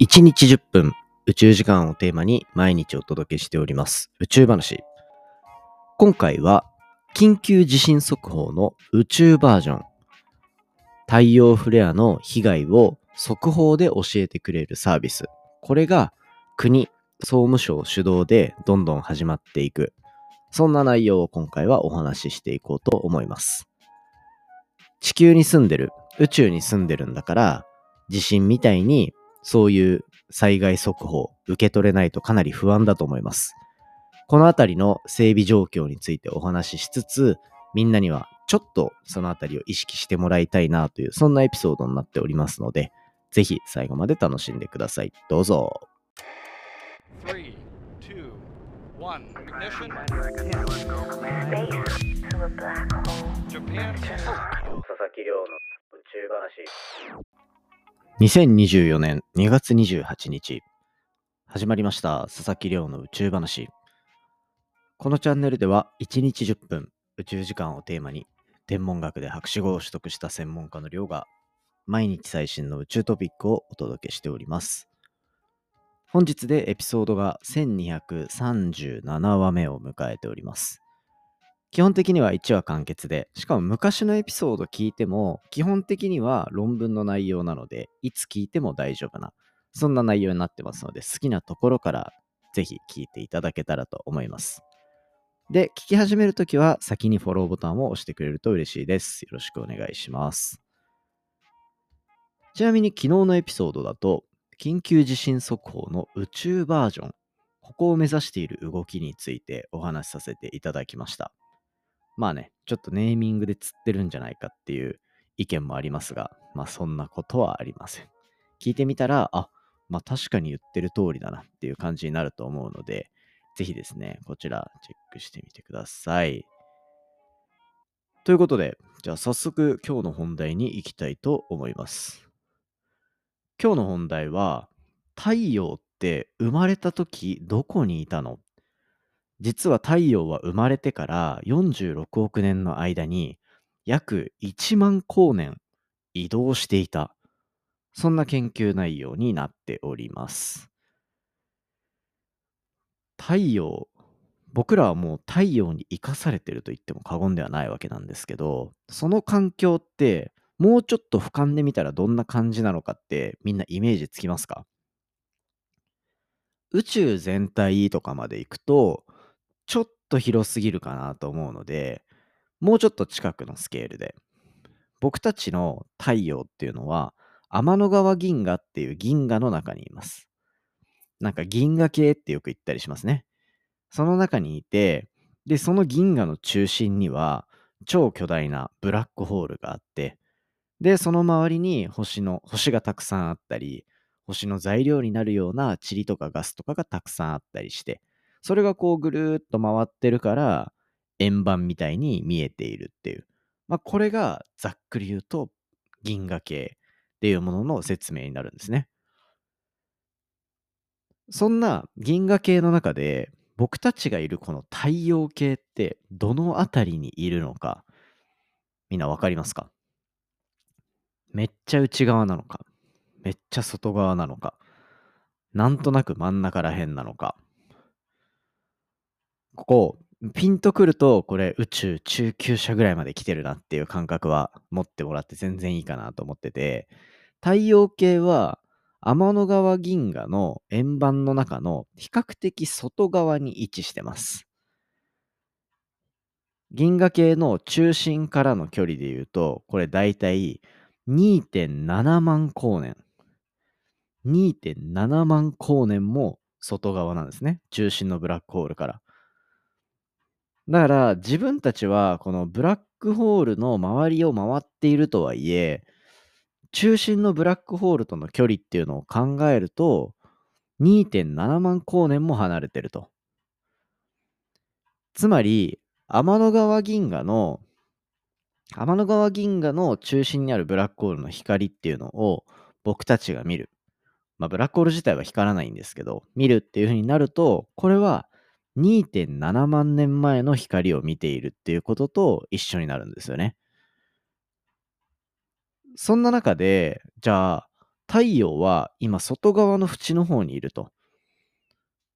1日10分宇宙時間をテーマに毎日お届けしております宇宙話。今回は緊急地震速報の宇宙バージョン。太陽フレアの被害を速報で教えてくれるサービス。これが国、総務省主導でどんどん始まっていく。そんな内容を今回はお話ししていこうと思います。地球に住んでる、宇宙に住んでるんだから、地震みたいにそういう災害速報受け取れないとかなり不安だと思います。このあたりの整備状況についてお話ししつつ、みんなにはちょっとそのあたりを意識してもらいたいなという、そんなエピソードになっておりますので、ぜひ最後まで楽しんでください。どうぞ。3 2 1 ignition. Japan. 佐々木亮の宇宙話。2024年2月28日、始まりました佐々木亮の宇宙話。このチャンネルでは1日10分宇宙時間をテーマに天文学で博士号を取得した専門家の亮が毎日最新の宇宙トピックをお届けしております。本日でエピソードが1237話目を迎えております。基本的には1話完結で、しかも昔のエピソード聞いても、基本的には論文の内容なので、いつ聞いても大丈夫な、そんな内容になってますので、好きなところからぜひ聞いていただけたらと思います。で、聞き始めるときは先にフォローボタンを押してくれると嬉しいです。よろしくお願いします。ちなみに昨日のエピソードだと、緊急地震速報の宇宙バージョン、ここを目指している動きについてお話しさせていただきました。まあね、ちょっとネーミングで釣ってるんじゃないかっていう意見もありますが、まあそんなことはありません。聞いてみたら、あ、まあ確かに言ってる通りだなっていう感じになると思うので、ぜひですね、こちらチェックしてみてください。ということで、じゃあ早速今日の本題に行きたいと思います。今日の本題は、太陽って生まれた時どこにいたの実は太陽は生まれてから46億年の間に約1万光年移動していた。そんな研究内容になっております。太陽、僕らはもう太陽に生かされてると言っても過言ではないわけなんですけど、その環境ってもうちょっと俯瞰で見たらどんな感じなのかってみんなイメージつきますか？宇宙全体とかまで行くとちょっと広すぎるかなと思うので、もうちょっと近くのスケールで。僕たちの太陽っていうのは、天の川銀河っていう銀河の中にいます。なんか銀河系ってよく言ったりしますね。その中にいて、で、その銀河の中心には超巨大なブラックホールがあって、で、その周りに星の、星がたくさんあったり、星の材料になるような塵とかガスとかがたくさんあったりして、それがこうぐるーっと回ってるから、円盤みたいに見えているっていう。まあ、これがざっくり言うと銀河系っていうものの説明になるんですね。そんな銀河系の中で僕たちがいるこの太陽系ってどのあたりにいるのかみんなわかりますか？めっちゃ内側なのか？めっちゃ外側なのか？なんとなく真ん中らへんなのか？ここ、ピンとくると、これ宇宙中級者ぐらいまで来てるなっていう感覚は持ってもらって全然いいかなと思ってて、太陽系は天の川銀河の円盤の中の比較的外側に位置してます。銀河系の中心からの距離で言うと、これだいたい2.7万光年。2.7万光年も外側なんですね。中心のブラックホールから。だから自分たちはこのブラックホールの周りを回っているとはいえ、中心のブラックホールとの距離っていうのを考えると、2.7万光年も離れてると。つまり、天の川銀河の、天の川銀河の中心にあるブラックホールの光っていうのを僕たちが見る。まあ、ブラックホール自体は光らないんですけど、見るっていう風になると、これは2.7万年前の光を見ているっていうことと一緒になるんですよね。そんな中で、じゃあ、太陽は今外側の縁の方にいると。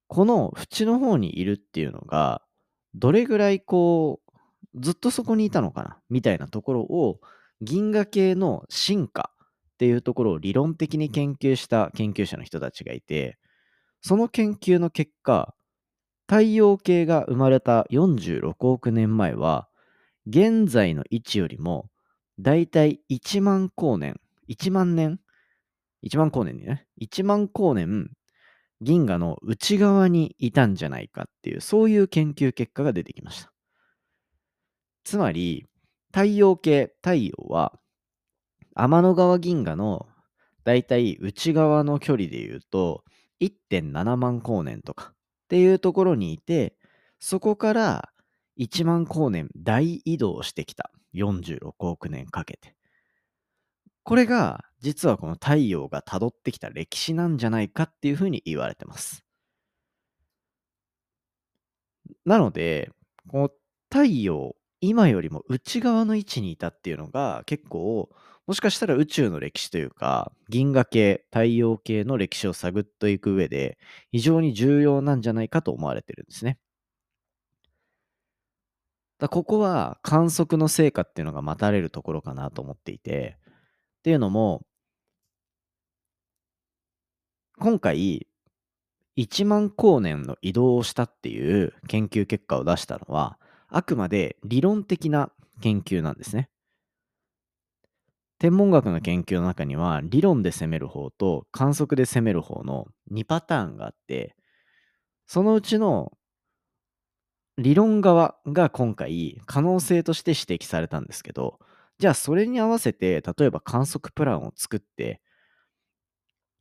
この縁の方にいるっていうのが、どれぐらいこう、ずっとそこにいたのかなみたいなところを、銀河系の進化っていうところを理論的に研究した研究者の人たちがいて、その研究の結果、太陽系が生まれた46億年前は、現在の位置よりも、だいたい1万光年、1万年 ?1 万光年にね、1万光年、銀河の内側にいたんじゃないかっていう、そういう研究結果が出てきました。つまり、太陽系、太陽は、天の川銀河のだいたい内側の距離で言うと、1.7万光年とかっていうところにいて、そこから1万光年大移動してきた。46億年かけて。これが実はこの太陽が辿ってきた歴史なんじゃないかっていうふうに言われてます。なので、この太陽、今よりも内側の位置にいたっていうのが結構、もしかしたら宇宙の歴史というか、銀河系、太陽系の歴史を探っていく上で、非常に重要なんじゃないかと思われてるんですね。だここは観測の成果っていうのが待たれるところかなと思っていて、っていうのも、今回、1万光年の移動をしたっていう研究結果を出したのは、あくまで理論的な研究なんですね。天文学の研究の中には、理論で攻める方と観測で攻める方の2パターンがあって、そのうちの理論側が今回可能性として指摘されたんですけど、じゃあそれに合わせて、例えば観測プランを作って、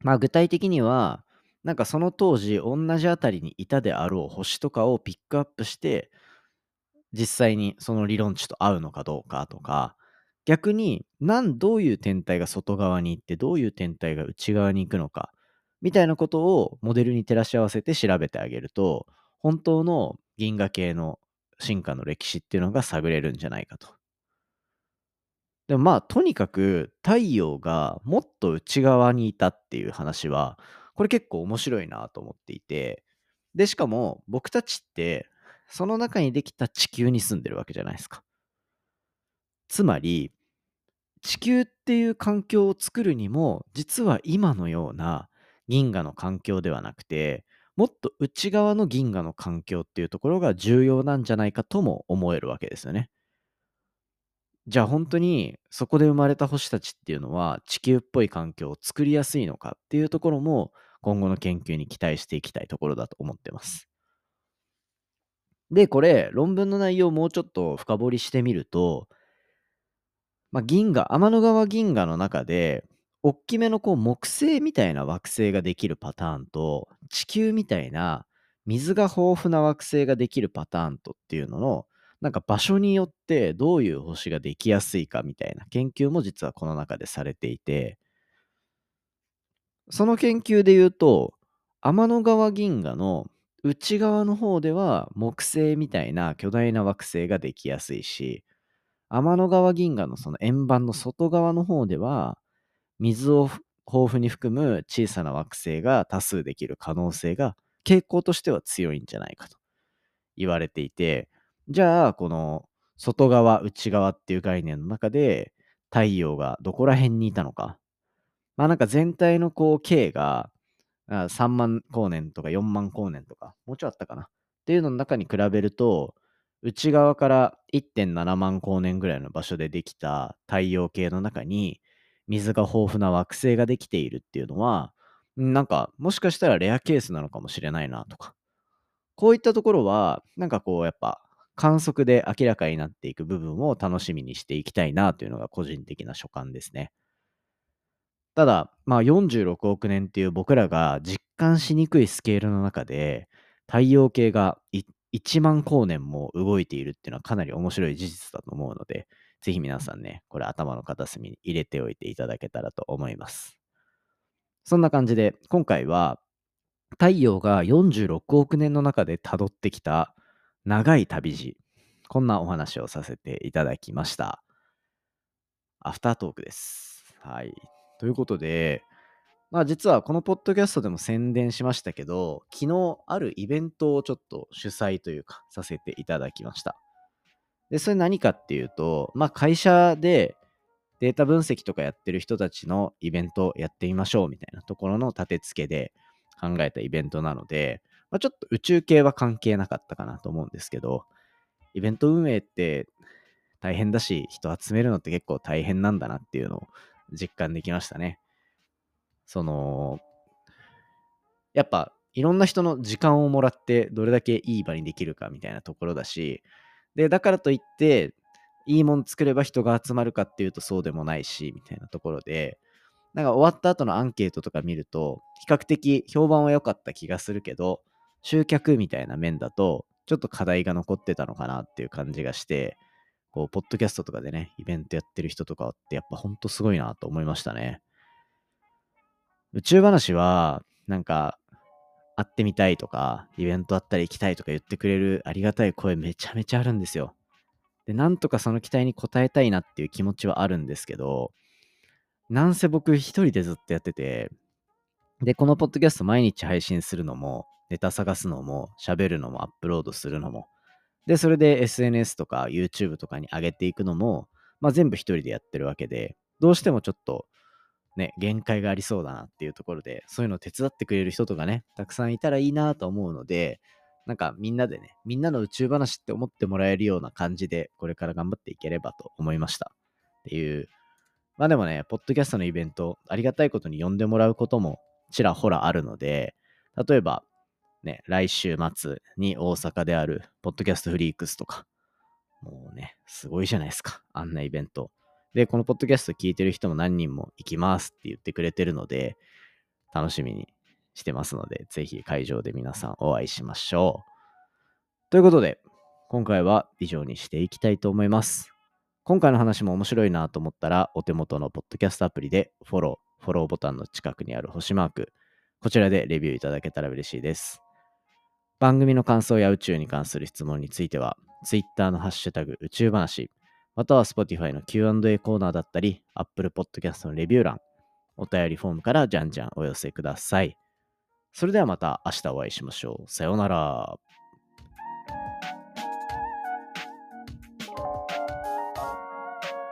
まあ具体的には、なんかその当時同じあたりにいたであろう星とかをピックアップして、実際にその理論値と合うのかどうかとか、逆に何、どういう天体が外側に行って、どういう天体が内側に行くのか、みたいなことをモデルに照らし合わせて調べてあげると、本当の銀河系の進化の歴史っていうのが探れるんじゃないかと。でもまあ、とにかく太陽がもっと内側にいたっていう話は、これ結構面白いなと思っていて、で、しかも僕たちって、その中にできた地球に住んでるわけじゃないですか。つまり、地球っていう環境を作るにも、実は今のような銀河の環境ではなくて、もっと内側の銀河の環境っていうところが重要なんじゃないかとも思えるわけですよね。じゃあ本当にそこで生まれた星たちっていうのは地球っぽい環境を作りやすいのかっていうところも今後の研究に期待していきたいところだと思ってます。で、これ論文の内容をもうちょっと深掘りしてみると、まあ、銀河、天の川銀河の中で大きめのこう木星みたいな惑星ができるパターンと、地球みたいな水が豊富な惑星ができるパターンとっていうのの、なんか場所によってどういう星ができやすいかみたいな研究も実はこの中でされていて、その研究で言うと、天の川銀河の内側の方では木星みたいな巨大な惑星ができやすいし、天の川銀河のその円盤の外側の方では水を豊富に含む小さな惑星が多数できる可能性が傾向としては強いんじゃないかと言われていて、じゃあ、この外側、内側っていう概念の中で太陽がどこら辺にいたのか。まあなんか全体のこう径が3万光年とか4万光年とか、もうちょいあったかな。っていうのの中に比べると、内側から1.7万光年ぐらいの場所でできた太陽系の中に、水が豊富な惑星ができているっていうのは、なんかもしかしたらレアケースなのかもしれないなとか。こういったところは、なんかこうやっぱ観測で明らかになっていく部分を楽しみにしていきたいなというのが個人的な所感ですね。ただ、まあ46億年っていう僕らが実感しにくいスケールの中で、太陽系が一1万光年も動いているっていうのはかなり面白い事実だと思うので、ぜひ皆さんね、これ頭の片隅に入れておいていただけたらと思います。そんな感じで、今回は太陽が46億年の中で辿ってきた長い旅路、こんなお話をさせていただきました。アフタートークです。はい。ということで、まあ実はこのポッドキャストでも宣伝しましたけど、昨日あるイベントをちょっと主催というかさせていただきました。で、それ何かっていうと、まあ会社でデータ分析とかやってる人たちのイベントやってみましょうみたいなところの立て付けで考えたイベントなので、まあ、ちょっと宇宙系は関係なかったかなと思うんですけど、イベント運営って大変だし、人集めるのって結構大変なんだなっていうのを実感できましたね。その、やっぱいろんな人の時間をもらってどれだけいい場にできるかみたいなところだし、で、だからといって、いいもん作れば人が集まるかっていうとそうでもないし、みたいなところで、なんか終わった後のアンケートとか見ると、比較的評判は良かった気がするけど、集客みたいな面だと、ちょっと課題が残ってたのかなっていう感じがして、こう、ポッドキャストとかでね、イベントやってる人とかってやっぱほんとすごいなと思いましたね。宇宙話は、なんか、会ってみたいとか、イベントあったら行きたいとか言ってくれるありがたい声めちゃめちゃあるんですよ。で、なんとかその期待に応えたいなっていう気持ちはあるんですけど、なんせ僕一人でずっとやってて、で、このポッドキャスト毎日配信するのも、ネタ探すのも、喋るのも、アップロードするのも、で、それで SNS とか YouTube とかに上げていくのも、まあ全部一人でやってるわけで、どうしてもちょっとね、限界がありそうだなっていうところで、そういうのを手伝ってくれる人とかね、たくさんいたらいいなと思うので、なんかみんなでね、みんなの宇宙話って思ってもらえるような感じで、これから頑張っていければと思いました。っていう。まあでもね、ポッドキャストのイベント、ありがたいことに呼んでもらうこともちらほらあるので、例えば、ね、来週末に大阪である、ポッドキャストフリークスとか、もうね、すごいじゃないですか。あんなイベント。で、このポッドキャスト聞いてる人も何人も行きますって言ってくれてるので、楽しみにしてますので、ぜひ会場で皆さんお会いしましょう。ということで、今回は以上にしていきたいと思います。今回の話も面白いなと思ったら、お手元のポッドキャストアプリでフォロー、フォローボタンの近くにある星マーク、こちらでレビューいただけたら嬉しいです。番組の感想や宇宙に関する質問については、Twitter のハッシュタグ宇宙話、または Spotify の Q&A コーナーだったり、Apple Podcast のレビュー欄、お便りフォームからじゃんじゃんお寄せください。それではまた明日お会いしましょう。さようなら。